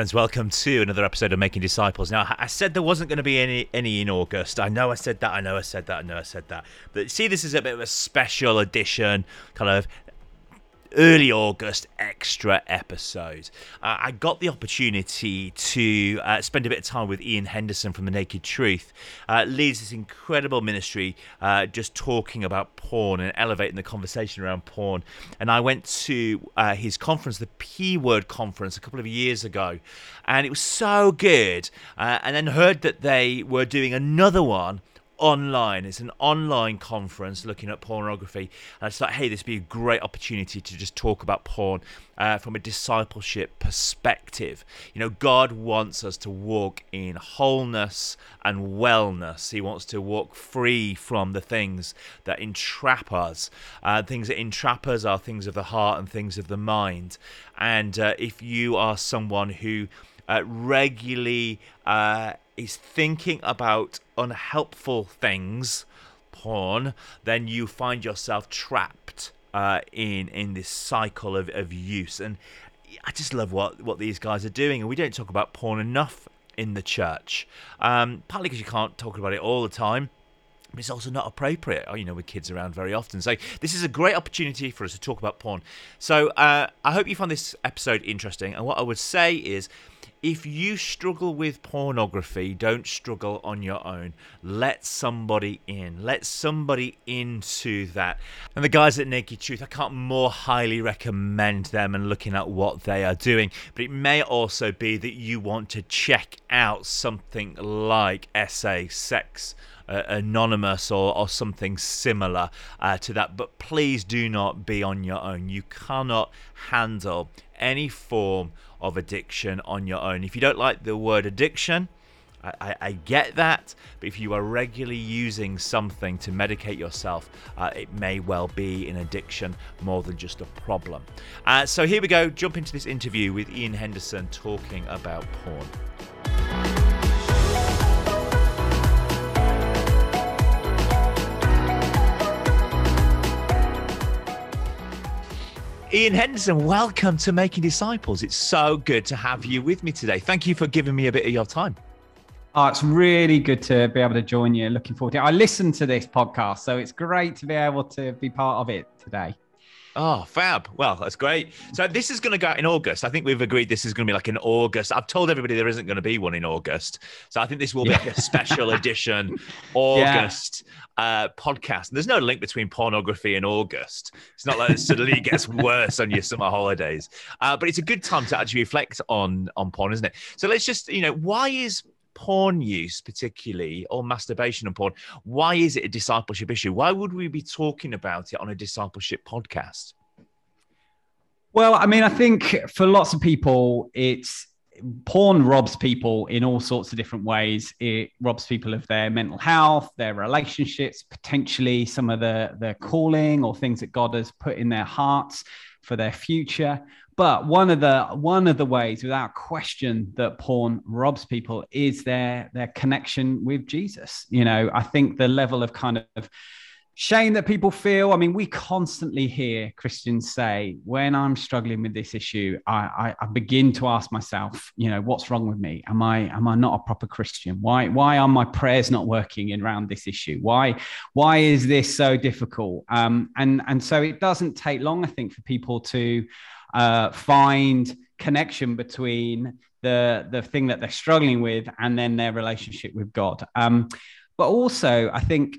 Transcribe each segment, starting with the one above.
friends, welcome to another episode of Making Disciples. Now, I said there wasn't going to be any any in August. I know I said that. I know I said that. I know I said that. But see, this is a bit of a special edition, kind of early August extra episode. Uh, I got the opportunity to uh, spend a bit of time with Ian Henderson from The Naked Truth. Uh, leads this incredible ministry uh, just talking about porn and elevating the conversation around porn. And I went to uh, his conference, the P Word Conference, a couple of years ago, and it was so good. Uh, and then heard that they were doing another one online. It's an online conference looking at pornography. And I just thought, hey, this would be a great opportunity to just talk about porn uh, from a discipleship perspective. You know, God wants us to walk in wholeness and wellness. He wants to walk free from the things that entrap us. Uh, things that entrap us are things of the heart and things of the mind. And uh, if you are someone who uh, regularly uh, is thinking about unhelpful things, porn, then you find yourself trapped uh, in in this cycle of, of use. And I just love what what these guys are doing. And we don't talk about porn enough in the church, um, partly because you can't talk about it all the time but it's also not appropriate, you know, with kids around very often. So this is a great opportunity for us to talk about porn. So uh, I hope you find this episode interesting. And what I would say is, if you struggle with pornography, don't struggle on your own. Let somebody in. Let somebody into that. And the guys at Naked Truth, I can't more highly recommend them and looking at what they are doing. But it may also be that you want to check out something like SA Sex uh, Anonymous or, or something similar uh, to that. But please do not be on your own. You cannot handle any form of addiction on your own. If you don't like the word addiction, I, I, get that, but if you are regularly using something to medicate yourself, uh, it may well be an addiction more than just a problem. Uh, so here we go, jump into this interview with Ian Henderson talking about porn. Ian Henderson, welcome to Making Disciples. It's so good to have you with me today. Thank you for giving me a bit of your time. Oh, it's really good to be able to join you. Looking forward to it. I listened to this podcast, so it's great to be able to be part of it today. Oh, fab. Well, that's great. So this is going to go out in August. I think we've agreed this is going to be like an August. I've told everybody there isn't going to be one in August. So I think this will be yeah. like a special edition August yeah. uh, podcast. And there's no link between pornography and August. It's not like it suddenly gets worse on your summer holidays. Uh, but it's a good time to actually reflect on on porn, isn't it? So let's just, you know, why is porn use, particularly, or masturbation and porn, why is it a discipleship issue? Why would we be talking about it on a discipleship podcast? Well, I mean, I think for lots of people, it's porn robs people in all sorts of different ways. It robs people of their mental health, their relationships, potentially some of the their calling or things that God has put in their hearts for their future. But one of the one of the ways, without question, that porn robs people is their their connection with Jesus. You know, I think the level of kind of shame that people feel. I mean, we constantly hear Christians say, when I'm struggling with this issue, I, I, I, begin to ask myself, you know, what's wrong with me? Am I am I not a proper Christian? Why why are my prayers not working around this issue? Why why is this so difficult? Um, and and so it doesn't take long, I think, for people to uh, find connection between the the thing that they're struggling with and then their relationship with God. Um, but also, I think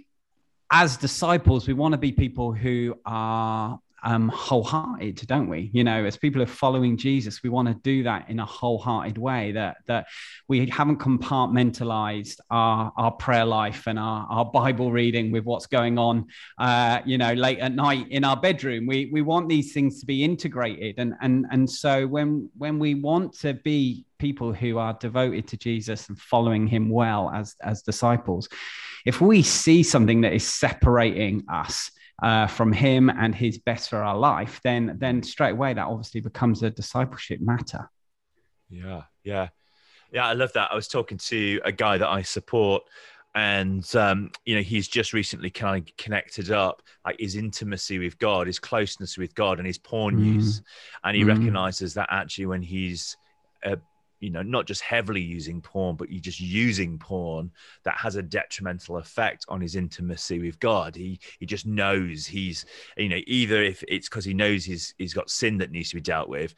as disciples, we want to be people who are um, wholehearted, don't we? You know, as people are following Jesus, we want to do that in a wholehearted way. That that we haven't compartmentalized our our prayer life and our, our Bible reading with what's going on, uh, you know, late at night in our bedroom. We we want these things to be integrated, and and and so when when we want to be people who are devoted to Jesus and following Him well as as disciples, if we see something that is separating us uh, from him and his best for our life, then then straight away that obviously becomes a discipleship matter. Yeah, yeah, yeah. I love that. I was talking to a guy that I support, and um, you know he's just recently kind of connected up like his intimacy with God, his closeness with God, and his porn mm. use, and he mm. recognizes that actually when he's uh, you know not just heavily using porn but you just using porn that has a detrimental effect on his intimacy with god he he just knows he's you know either if it's because he knows he's he's got sin that needs to be dealt with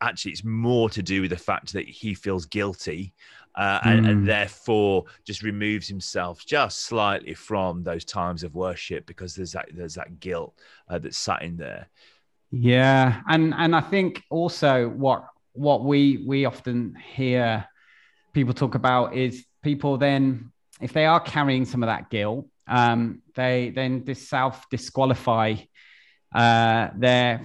actually it's more to do with the fact that he feels guilty uh, and, mm. and, therefore just removes himself just slightly from those times of worship because there's that there's that guilt uh, that's sat in there yeah and and i think also what what we we often hear people talk about is people then if they are carrying some of that guilt um, they then self disqualify uh, their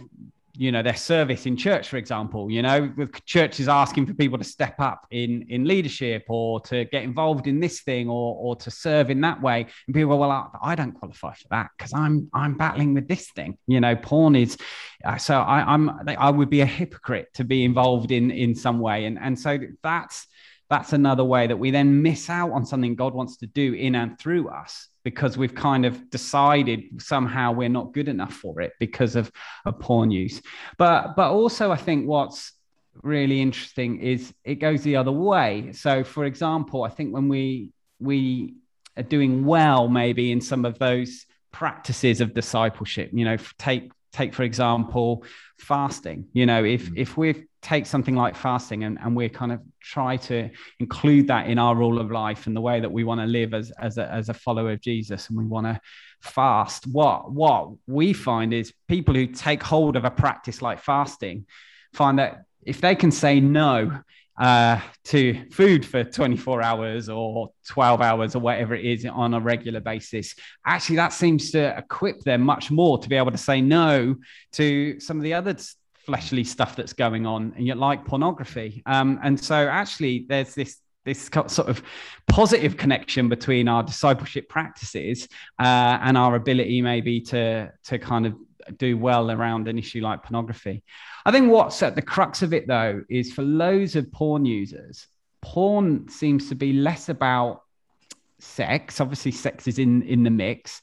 you know their service in church for example you know with churches asking for people to step up in in leadership or to get involved in this thing or or to serve in that way. And people go well i don't qualify for that because i'm i'm battling with this thing. You know porn is uh, so I, i'm i would be a hypocrite to be involved in in some way. And and so that's that's another way that we then miss out on something god wants to do in and through us because we've kind of decided somehow we're not good enough for it because of, of porn use. But but also I think what's really interesting is it goes the other way. So for example, I think when we we are doing well maybe in some of those practices of discipleship, you know, take take for example fasting you know if mm. if we take something like fasting and, and we kind of try to include that in our rule of life and the way that we want to live as as a, as a follower of jesus and we want to fast what what we find is people who take hold of a practice like fasting find that if they can say no uh, to food for 24 hours or 12 hours or whatever it is on a regular basis, actually, that seems to equip them much more to be able to say no to some of the other fleshly stuff that's going on, and yet like pornography. Um, and so, actually, there's this this sort of positive connection between our discipleship practices uh, and our ability maybe to to kind of do well around an issue like pornography. I think what's at the crux of it, though, is for loads of porn users, porn seems to be less about sex. Obviously, sex is in in the mix,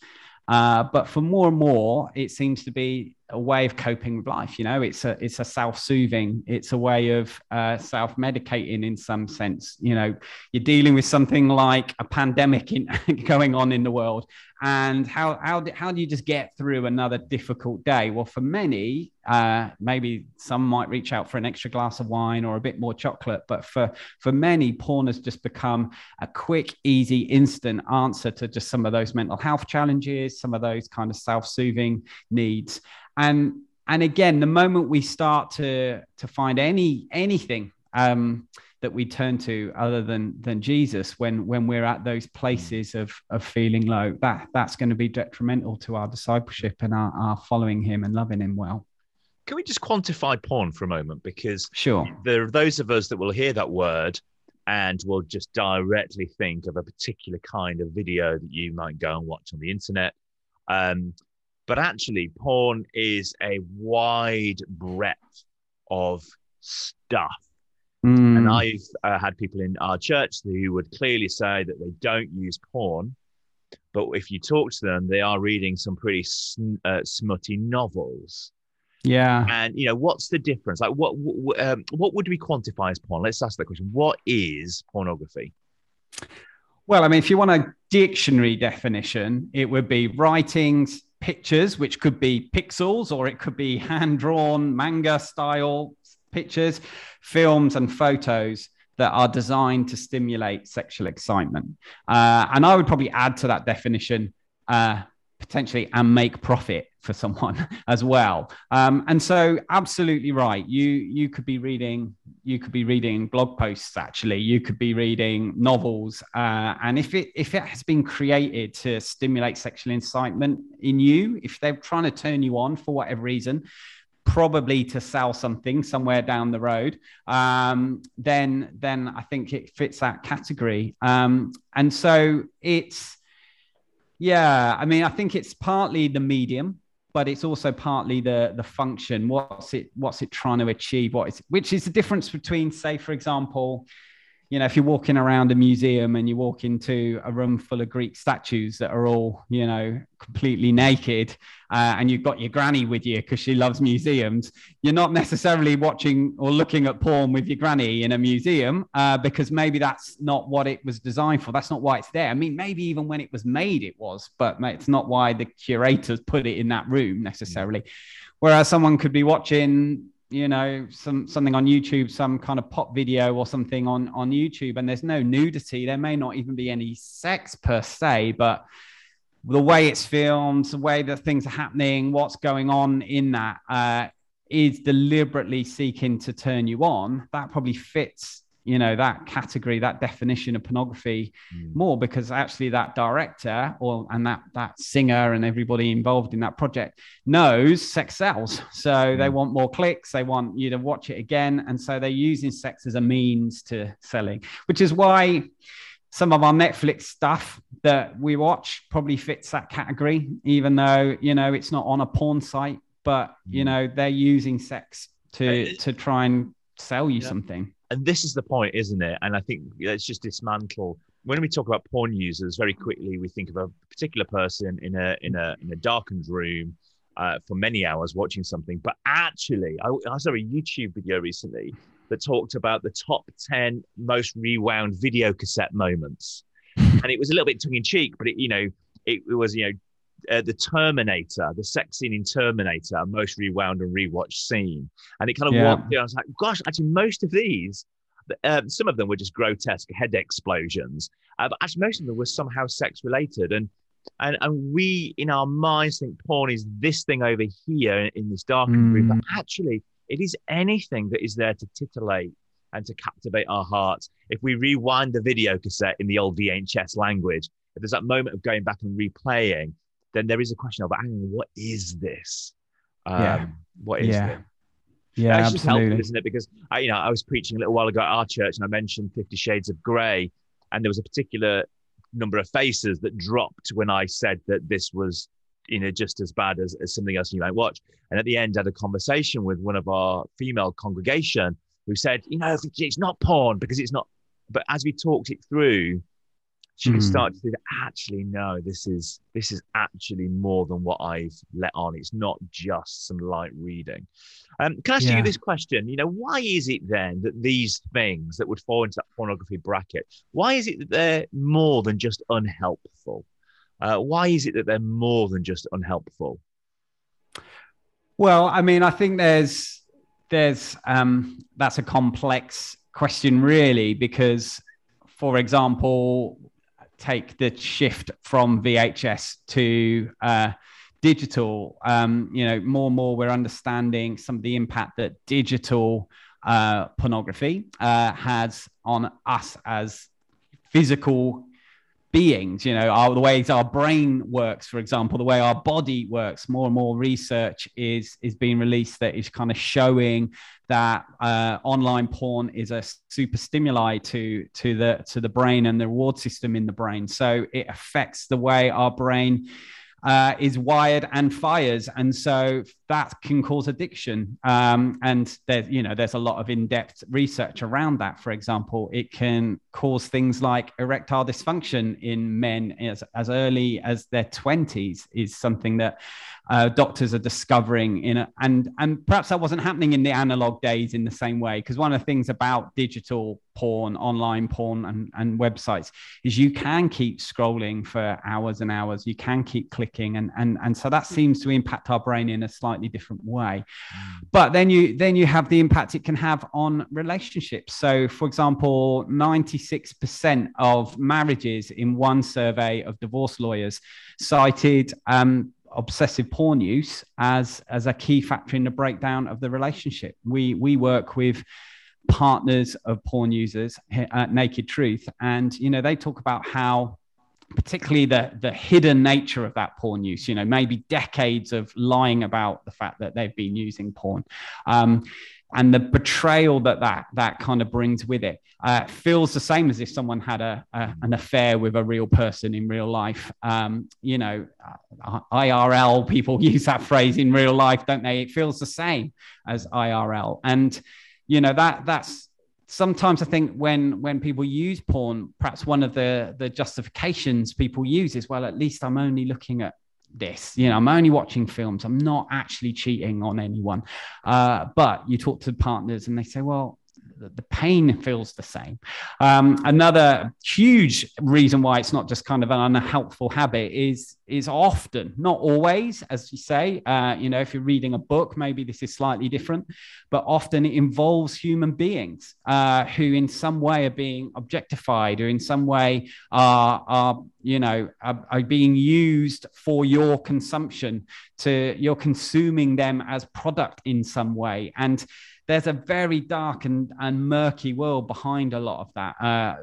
uh, but for more and more, it seems to be a way of coping with life. You know, it's a it's a self soothing. It's a way of uh, self medicating in some sense. You know, you're dealing with something like a pandemic in, going on in the world, and how how do, how do you just get through another difficult day? Well, for many, uh, maybe some might reach out for an extra glass of wine or a bit more chocolate, but for for many, porn has just become a quick, easy, instant answer to just some of those mental health challenges, some of those kind of self soothing needs and and again the moment we start to to find any anything um, that we turn to other than than Jesus when when we're at those places of of feeling low that that's going to be detrimental to our discipleship and our, our following him and loving him well. Can we just quantify porn for a moment? Because sure. there are those of us that will hear that word and will just directly think of a particular kind of video that you might go and watch on the internet. Um, but actually, porn is a wide breadth of stuff. Mm. And I've uh, had people in our church who would clearly say that they don't use porn, but if you talk to them, they are reading some pretty sm- uh, smutty novels. Yeah. And you know, what's the difference? Like, what what, um, what would we quantify as porn? Let's ask that question. What is pornography? Well, I mean, if you want a dictionary definition, it would be writings, pictures, which could be pixels or it could be hand drawn manga style pictures, films, and photos that are designed to stimulate sexual excitement. Uh, and I would probably add to that definition uh, potentially and make profit for someone as well. Um, and so, absolutely right. You you could be reading you could be reading blog posts. Actually, you could be reading novels. Uh, and if it if it has been created to stimulate sexual incitement in you, if they're trying to turn you on for whatever reason, probably to sell something somewhere down the road, um, then then I think it fits that category. Um, and so it's yeah, I mean, I think it's partly the medium, but it's also partly the the function. What's it what's it trying to achieve? What is which is the difference between, say, for example, you know, if you're walking around a museum and you walk into a room full of Greek statues that are all, you know, completely naked, uh, and you've got your granny with you because she loves museums, you're not necessarily watching or looking at porn with your granny in a museum uh, because maybe that's not what it was designed for. That's not why it's there. I mean, maybe even when it was made, it was, but it's not why the curators put it in that room necessarily. Whereas someone could be watching you know some something on youtube some kind of pop video or something on on youtube and there's no nudity. There may not even be any sex per se but the way it's filmed the way that things are happening what's going on in that uh, is deliberately seeking to turn you on. That probably fits you know that category that definition of pornography mm. more because actually that director or and that that singer and everybody involved in that project knows sex sells so mm. they want more clicks they want you to watch it again and so they're using sex as a means to selling which is why some of our netflix stuff that we watch probably fits that category even though you know it's not on a porn site but mm. you know they're using sex to to try and sell you yeah. something and this is the point, isn't it? And I think let's just dismantle. When we talk about porn users, very quickly we think of a particular person in a in a in a darkened room uh, for many hours watching something. But actually, I, I saw a YouTube video recently that talked about the top ten most rewound video cassette moments, and it was a little bit tongue in cheek, but it you know it, it was you know uh, the Terminator, the sex scene in Terminator, most rewound and rewatched scene. And it kind of yeah. walked. I was like, gosh, actually, most of these, um, some of them were just grotesque head explosions, uh, but actually, most of them were somehow sex related. And and and we in our minds think porn is this thing over here in this dark mm. room, but actually, it is anything that is there to titillate and to captivate our hearts. If we rewind the video cassette in the old VHS language, if there's that moment of going back and replaying, then there is a question of, what is this? Um, yeah. What is yeah. it? Yeah, it's just helpful, isn't it? Because I, you know, I was preaching a little while ago at our church, and I mentioned Fifty Shades of Grey, and there was a particular number of faces that dropped when I said that this was, you know, just as bad as, as something else you might watch. And at the end, I had a conversation with one of our female congregation who said, you know, it's not porn because it's not. But as we talked it through, she mm. start to think actually no this is this is actually more than what i've let on. It's not just some light reading. Um, can i ask yeah. you this question? You know why is it then that these things that would fall into that pornography bracket why is it that they're more than just unhelpful? Uh, why is it that they're more than just unhelpful? Well i mean i think there's there's um that's a complex question really because for example take the shift from VHS to uh, digital, um, you know, more and more we're understanding some of the impact that digital uh, pornography uh, has on us as physical beings. You know our, the ways our brain works for example the way our body works more and more research is is being released that is kind of showing that uh, online porn is a super stimuli to to the to the brain and the reward system in the brain. So it affects the way our brain uh, is wired and fires, and so that can cause addiction. Um, and there's you know there's a lot of in-depth research around that. For example, it can cause things like erectile dysfunction in men as, as early as their 20s is something that uh, doctors are discovering in a, and and perhaps that wasn't happening in the analog days in the same way because one of the things about digital porn online porn and, and websites is you can keep scrolling for hours and hours you can keep clicking and and and so that seems to impact our brain in a slightly different way mm. but then you then you have the impact it can have on relationships so for example 96% of marriages in one survey of divorce lawyers cited um, obsessive porn use as as a key factor in the breakdown of the relationship. We we work with partners of porn users at Naked Truth, and you know they talk about how particularly the the hidden nature of that porn use you know maybe decades of lying about the fact that they've been using porn um, and the betrayal that that that kind of brings with it uh, feels the same as if someone had a, a, an affair with a real person in real life. Um, you know, uh, IRL people use that phrase in real life, don't they? It feels the same as IRL, and you know that that's sometimes I think when when people use porn, perhaps one of the the justifications people use is, well, at least I'm only looking at this. You know, I'm only watching films. I'm not actually cheating on anyone. Uh, but you talk to partners and they say, well, the pain feels the same. Um, another huge reason why it's not just kind of an unhelpful habit is is often, not always, as you say. Uh, you know, if you're reading a book, maybe this is slightly different, but often it involves human beings uh, who, in some way, are being objectified or in some way are, are you know, are, are being used for your consumption. To you're consuming them as product in some way, and there's a very dark and, and murky world behind a lot of that. Uh,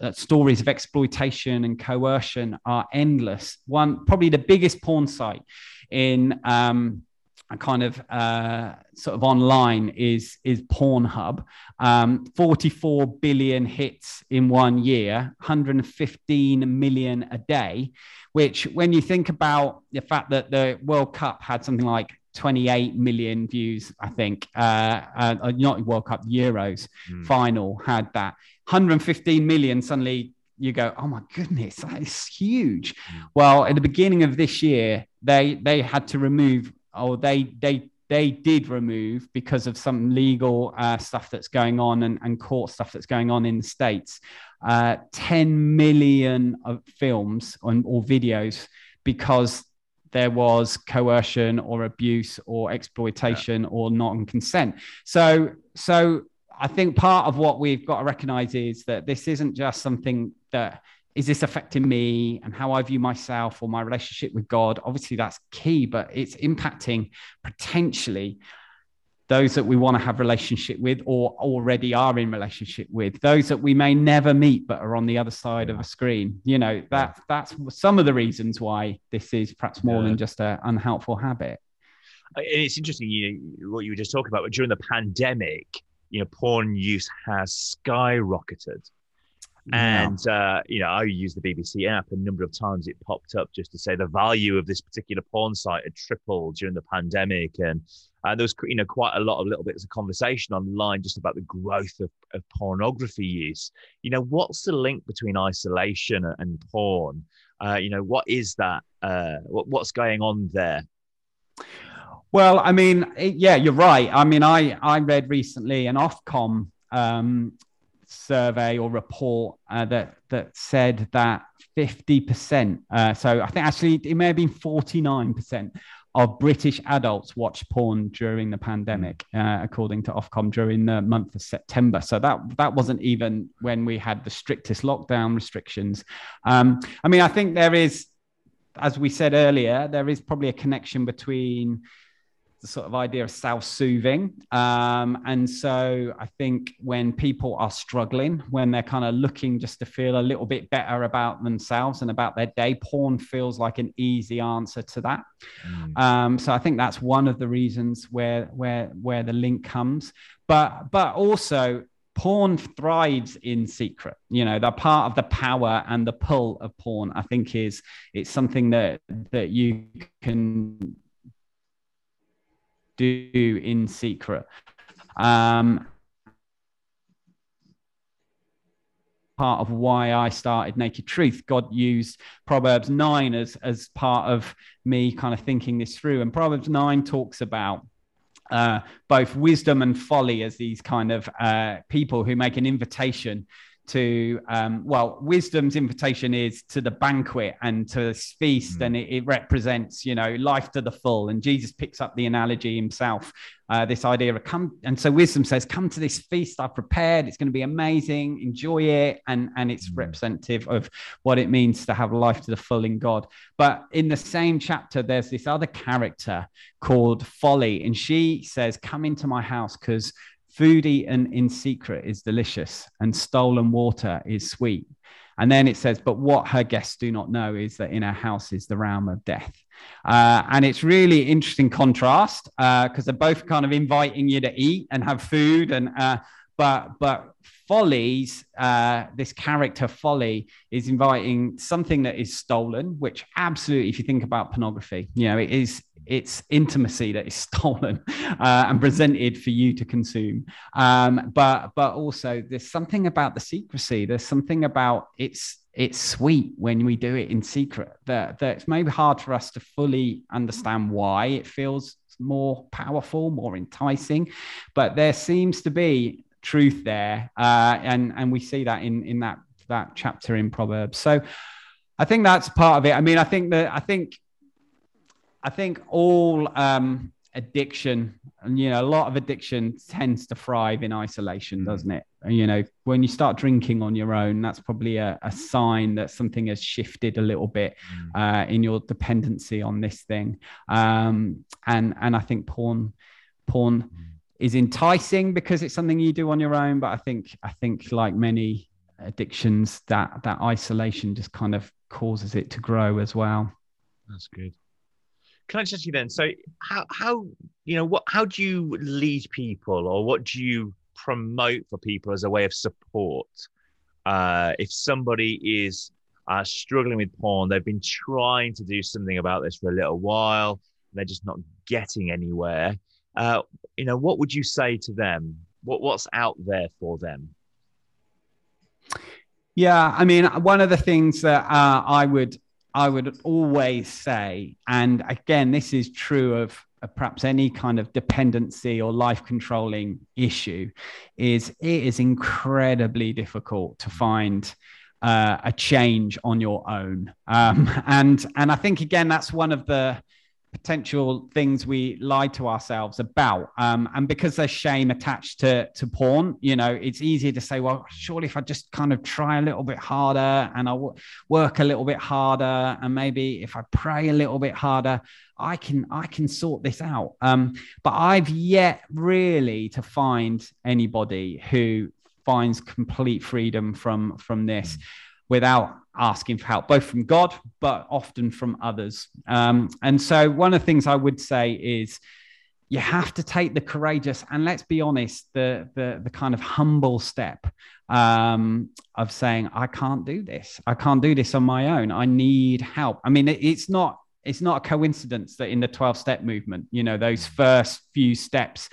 uh, stories of exploitation and coercion are endless. One, probably the biggest porn site in um, a kind of uh, sort of online is is Pornhub. Um, 44 billion hits in one year, 115 million a day. Which, when you think about the fact that the World Cup had something like 28 million views, I think. Uh, uh, not World Cup, Euros mm. final had that. 115 million suddenly you go, oh my goodness, that is huge. Mm. Well, at the beginning of this year, they they had to remove, or they they they did remove because of some legal uh, stuff that's going on and, and court stuff that's going on in the states. Uh, 10 million of films on, or videos because there was coercion or abuse or exploitation yeah. or non-consent. So, so I think part of what we've got to recognize is that this isn't just something that is this affecting me and how I view myself or my relationship with God. Obviously, that's key, but it's impacting potentially those that we want to have relationship with or already are in relationship with those that we may never meet but are on the other side yeah. of a screen you know that that's some of the reasons why this is perhaps more yeah. than just an unhelpful habit And it's interesting you know, what you were just talking about but during the pandemic you know porn use has skyrocketed and uh, you know, I used the BBC app a number of times. It popped up just to say the value of this particular porn site had tripled during the pandemic, and uh, there was you know quite a lot of little bits of conversation online just about the growth of, of pornography use. You know, what's the link between isolation and porn? Uh, you know, what is that? Uh, what, what's going on there? Well, I mean, yeah, you're right. I mean, I I read recently an Ofcom um, survey or report uh, that that said that 50%, uh, so I think actually it may have been 49% of British adults watched porn during the pandemic, uh, according to Ofcom during the month of September. So that that wasn't even when we had the strictest lockdown restrictions. Um, I mean, I think there is, as we said earlier, there is probably a connection between the sort of idea of self-soothing. Um, and so i think when people are struggling when they're kind of looking just to feel a little bit better about themselves and about their day porn feels like an easy answer to that. Mm. um, so i think that's one of the reasons where where where the link comes. But but also porn thrives in secret. You know the part of the power and the pull of porn i think is it's something that that you can do in secret. Um, part of why I started Naked Truth. God used Proverbs 9 as, as part of me kind of thinking this through. And Proverbs 9 talks about uh, both wisdom and folly as these kind of uh, people who make an invitation to um, well wisdom's invitation is to the banquet and to this feast mm. and it, it, represents you know life to the full. And jesus picks up the analogy himself uh, this idea of come and so wisdom says come to this feast. I've prepared. It's going to be amazing. Enjoy it. And and it's mm. representative of what it means to have life to the full in god. But in the same chapter there's this other character called folly and she says come into my house because food eaten in secret is delicious and stolen water is sweet. And then it says, but what her guests do not know is that in her house is the realm of death. Uh, and it's really interesting contrast because uh, they're both kind of inviting you to eat and have food. And uh, but but follies, uh, this character folly is inviting something that is stolen, which absolutely, if you think about pornography, you know, it is it's intimacy that is stolen uh, and presented for you to consume. Um, but but also there's something about the secrecy. There's something about it's it's sweet when we do it in secret. That that it's maybe hard for us to fully understand why it feels more powerful, more enticing, but there seems to be truth there, uh, and and we see that in in that that chapter in Proverbs. So. I think that's part of it. I mean, I think that I think I think all um, addiction, and you know, a lot of addiction tends to thrive in isolation, mm. doesn't it? You know, when you start drinking on your own, that's probably a, a sign that something has shifted a little bit mm. uh, in your dependency on this thing. Um, and and I think porn, porn. Mm. Is enticing because it's something you do on your own, but I think I think like many addictions, that that isolation just kind of causes it to grow as well. That's good can I just ask you then? So, how how you know what? How do you lead people, or what do you promote for people as a way of support? Uh, if somebody is uh, struggling with porn, they've been trying to do something about this for a little while, they're just not getting anywhere. Uh, you know, what would you say to them? What what's out there for them? Yeah, I mean, one of the things that uh, I would I would always say, and again, this is true of perhaps any kind of dependency or life controlling issue, is it is incredibly difficult to find uh, a change on your own. Um, and and I think again that's one of the potential things we lie to ourselves about. Um, and because there's shame attached to, to porn, you know, it's easier to say, well, surely if I just kind of try a little bit harder and I w- work a little bit harder, and maybe if I pray a little bit harder, I can I can sort this out. Um, but I've yet really to find anybody who finds complete freedom from from this without asking for help, both from God, but often from others. Um, and so, one of the things I would say is you have to take the courageous and let's be honest, the the, the kind of humble step um, of saying, "I can't do this. I can't do this on my own. I need help." I mean, it, it's not it's not a coincidence that in the 12 step movement, you know, those first few steps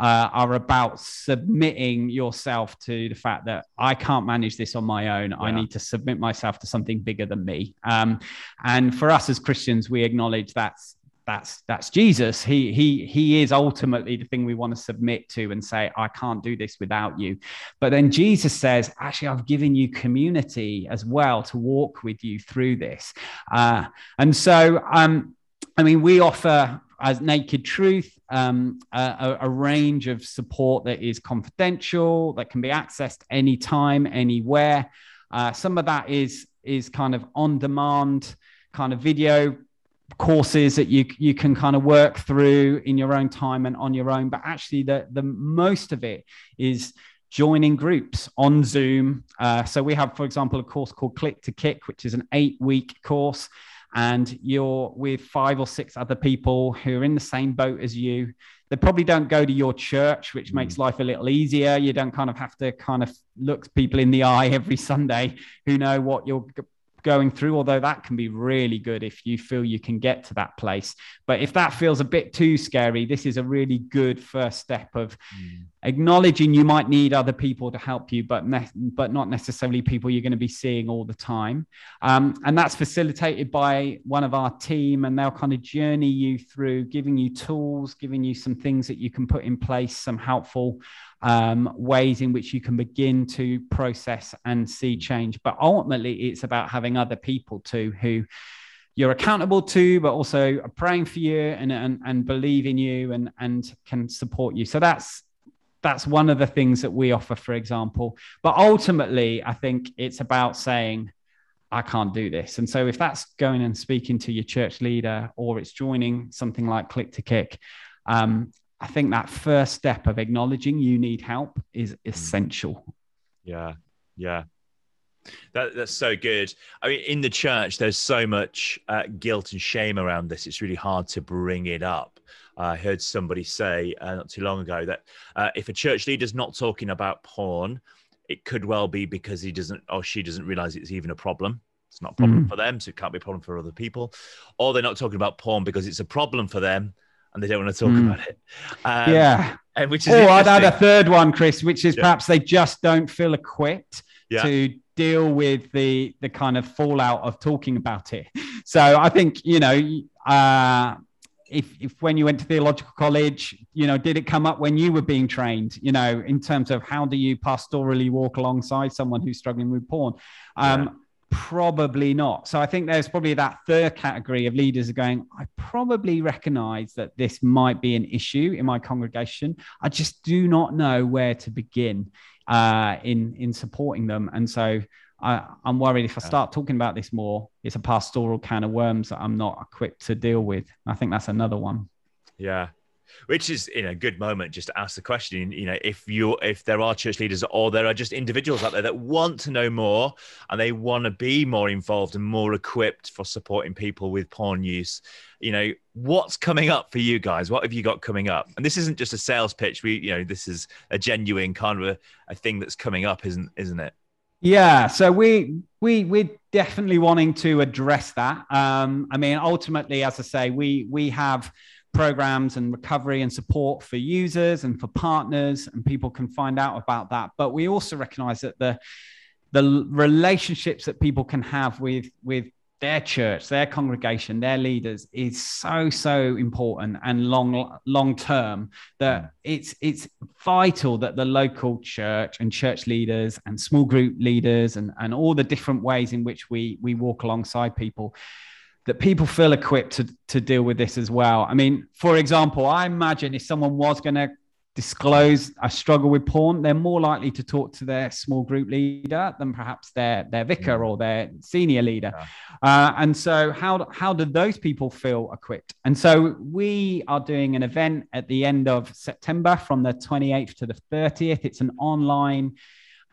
uh, are about submitting yourself to the fact that I can't manage this on my own. Yeah. I need to submit myself to something bigger than me. Um, and for us as Christians, we acknowledge that's that's that's Jesus. He he he is ultimately the thing we want to submit to and say, I can't do this without you. But then Jesus says, actually, I've given you community as well to walk with you through this. Uh, and so, um, I mean, we offer as Naked Truth, um, a, a, range of support that is confidential, that can be accessed anytime, anywhere. Uh, some of that is is kind of on demand, kind of video courses that you you can kind of work through in your own time and on your own. But actually, the the most of it is joining groups on Zoom. Uh, so we have, for example, a course called Click to Kick, which is an eight week course and you're with five or six other people who are in the same boat as you. They probably don't go to your church, which makes mm. life a little easier. You don't kind of have to kind of look people in the eye every Sunday who know what you're going through, although that can be really good if you feel you can get to that place. But if that feels a bit too scary, this is a really good first step of mm. acknowledging you might need other people to help you, but ne- but not necessarily people you're going to be seeing all the time. Um, and that's facilitated by one of our team, and they'll kind of journey you through, giving you tools, giving you some things that you can put in place, some helpful um, ways in which you can begin to process and see change. But ultimately, it's about having other people too who you're accountable to, but also are praying for you and, and, and believe in you and, and can support you. So that's that's one of the things that we offer, for example. But ultimately, I think it's about saying, I can't do this. And so if that's going and speaking to your church leader or it's joining something like Click to Kick, um, I think that first step of acknowledging you need help is mm. essential. Yeah, yeah. That, that's so good. I mean, in the church, there's so much uh, guilt and shame around this. It's really hard to bring it up. I heard somebody say uh, not too long ago that uh, if a church leader's not talking about porn, it could well be because he doesn't or she doesn't realize it's even a problem. it's not a problem mm. for them, so it can't be a problem for other people, or they're not talking about porn because it's a problem for them and they don't want to talk mm. about it. Um, yeah, and which is oh, I'd add a third one, Chris, which is yeah. perhaps they just don't feel equipped yeah. to deal with the the kind of fallout of talking about it. So I think you know. Uh, if, if when you went to theological college, you know, did it come up when you were being trained, you know, in terms of how do you pastorally walk alongside someone who's struggling with porn? Um, yeah. Probably not. So I think there's probably that third category of leaders are going, I probably recognize that this might be an issue in my congregation. I just do not know where to begin uh, in, in supporting them. And so I, am worried if I start talking about this more, it's a pastoral can of worms that I'm not equipped to deal with. I think that's another one. Yeah which is in a good moment just to ask the question you know if you if there are church leaders or there are just individuals out there that want to know more and they want to be more involved and more equipped for supporting people with porn use you know what's coming up for you guys? What have you got coming up? And this isn't just a sales pitch. We you know this is a genuine kind of a, a thing that's coming up isn't isn't it? Yeah, so we we we're definitely wanting to address that. Um, I mean, ultimately, as I say, we we have programs and recovery and support for users and for partners, and people can find out about that. But we also recognize that the the relationships that people can have with with their church, their congregation, their leaders is so so important and long long term that mm. it's it's vital that the local church and church leaders and small group leaders and and all the different ways in which we we walk alongside people that people feel equipped to, to deal with this as well. I mean, for example, I imagine if someone was going to disclose a struggle with porn, they're more likely to talk to their small group leader than perhaps their, their vicar or their senior leader. Yeah. Uh, and so, how, how do those people feel equipped? And so, we are doing an event at the end of September from the 28th to the 30th. It's an online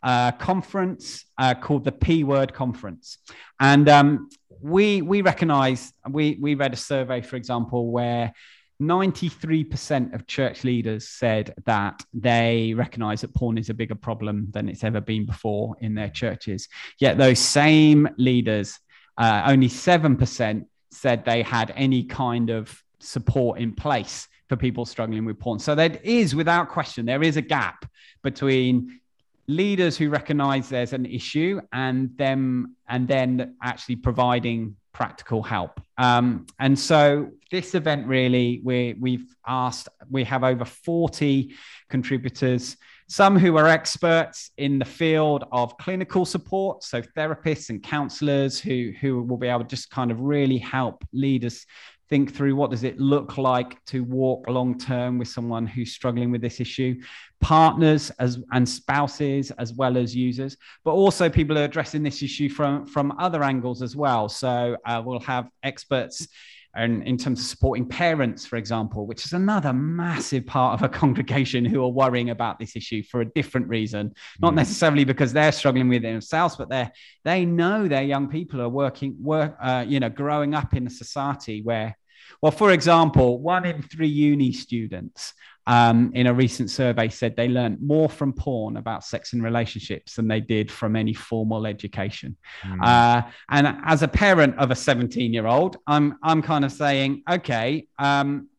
uh, conference uh, called the P Word Conference. And um, we we recognize we we read a survey for example where 93% of church leaders said that they recognize that porn is a bigger problem than it's ever been before in their churches. Yet those same leaders uh, only 7% said they had any kind of support in place for people struggling with porn. So there is without question there is a gap between leaders who recognize there's an issue and them and then actually providing practical help. Um, and so this event really we we've asked we have over 40 contributors some who are experts in the field of clinical support so therapists and counselors who who will be able to just kind of really help leaders think through what does it look like to walk long term with someone who's struggling with this issue partners as and spouses as well as users. But also people are addressing this issue from from other angles as well. So uh, we'll have experts and in terms of supporting parents, for example, which is another massive part of a congregation who are worrying about this issue for a different reason, not mm. necessarily because they're struggling with it themselves, but they they know their young people are working, work, uh, you know, growing up in a society where, well, for example, one in three uni students um, in a recent survey said they learned more from porn about sex and relationships than they did from any formal education. Mm. Uh, and as a parent of a 17 year old, I'm, I'm kind of saying, okay, um,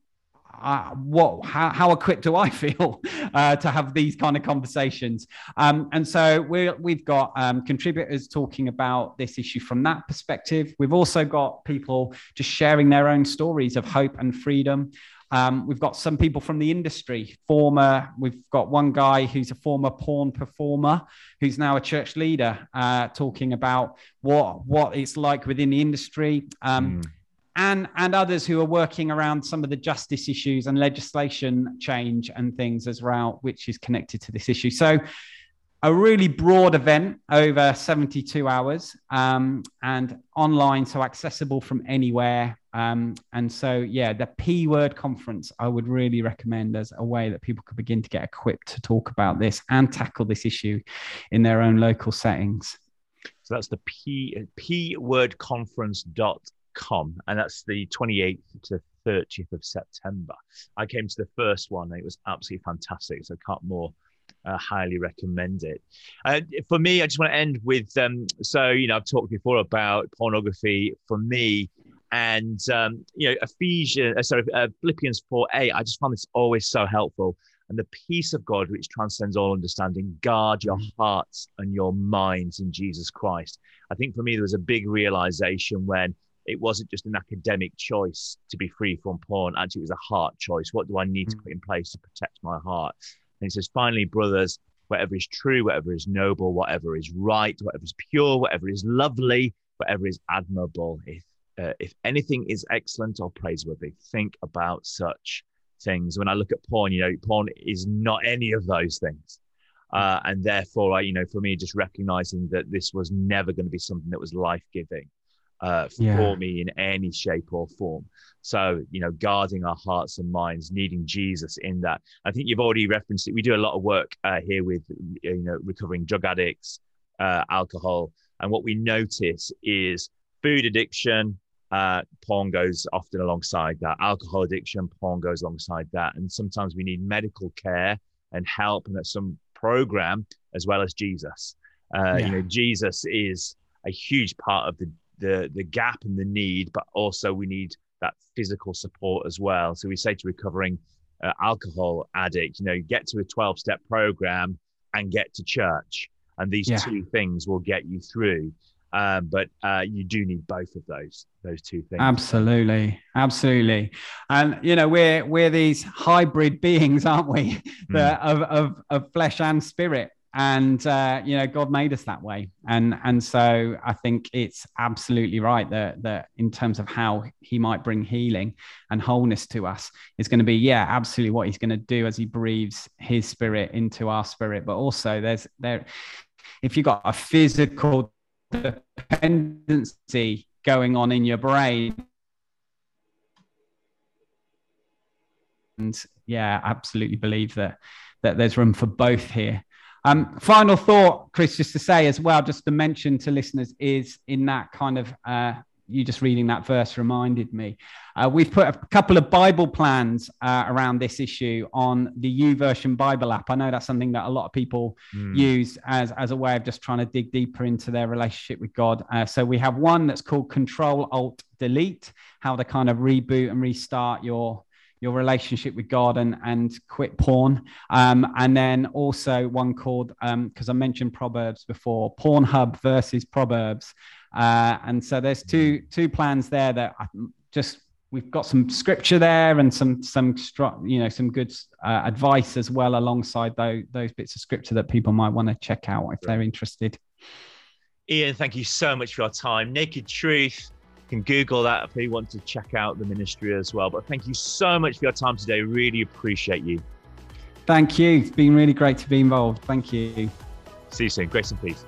uh, what how, how equipped do I feel uh, to have these kind of conversations? Um, and so we we've got um, contributors talking about this issue from that perspective. We've also got people just sharing their own stories of hope and freedom. Um, we've got some people from the industry, former, we've got one guy who's a former porn performer who's now a church leader, uh, talking about what, what it's like within the industry. Um, mm. And, and others who are working around some of the justice issues and legislation change and things as well, which is connected to this issue. So, a really broad event over 72 hours um, and online, so accessible from anywhere. Um, and so, yeah, the P word conference, I would really recommend as a way that people could begin to get equipped to talk about this and tackle this issue in their own local settings. So that's the P, P word conference.com, and that's the 28th to 30th of September. I came to the first one, it was absolutely fantastic. So, I can't more uh, highly recommend it. Uh, for me, I just want to end with um, so you know I've talked before about pornography. For me, and um, you know Ephesians, uh, sorry, uh, Philippians four eight. I just found this always so helpful. And the peace of God, which transcends all understanding, guard your mm-hmm. hearts and your minds in Jesus Christ. I think for me, there was a big realization when it wasn't just an academic choice to be free from porn. Actually, it was a heart choice. What do I need to mm. put in place to protect my heart? And he says, finally, brothers, whatever is true, whatever is noble, whatever is right, whatever is pure, whatever is lovely, whatever is admirable, if, uh, if anything is excellent or praiseworthy, think about such things. When I look at porn, you know, porn is not any of those things. Uh, and therefore, I, you know, for me, just recognizing that this was never going to be something that was life giving uh, yeah. for me in any shape or form. So, you know, guarding our hearts and minds, needing Jesus in that. I think you've already referenced it. We do a lot of work uh, here with, you know, recovering drug addicts, uh, alcohol. And what we notice is food addiction, uh, porn goes often alongside that. Alcohol addiction, porn goes alongside that. And sometimes we need medical care and help and some program as well as Jesus. Uh, yeah. You know, Jesus is a huge part of the the the gap and the need, but also we need that physical support as well. So we say to recovering uh, alcohol addict, you know, get to a 12 step program and get to church. And these yeah. two things will get you through. Um, but uh, you do need both of those those two things absolutely absolutely and you know we're we're these hybrid beings aren't we mm. the, of, of of flesh and spirit and uh, you know god made us that way. And and so i think it's absolutely right that that in terms of how he might bring healing and wholeness to us is going to be yeah absolutely what he's going to do as he breathes his spirit into our spirit. But also there's there if you've got a physical dependency going on in your brain and yeah absolutely believe that that there's room for both here um, final thought, Chris, just to say as well, just to mention to listeners, is in that kind of uh, you just reading that verse reminded me. Uh, we've put a couple of Bible plans uh, around this issue on the YouVersion Bible app. I know that's something that a lot of people mm. use as, as a way of just trying to dig deeper into their relationship with God. Uh, so we have one that's called Control Alt Delete, how to kind of reboot and restart your your relationship with God and and quit porn. Um, and then also one called because um, I mentioned Proverbs before, Pornhub versus Proverbs. Uh, and so there's two two plans there that I just we've got some scripture there and some some you know some good uh, advice as well alongside those those bits of scripture that people might want to check out if they're interested. Ian, thank you so much for your time. Naked Truth can Google that if you want to check out the ministry as well. But thank you so much for your time today. Really appreciate you. Thank you. It's been really great to be involved. Thank you. See you soon. Grace and peace.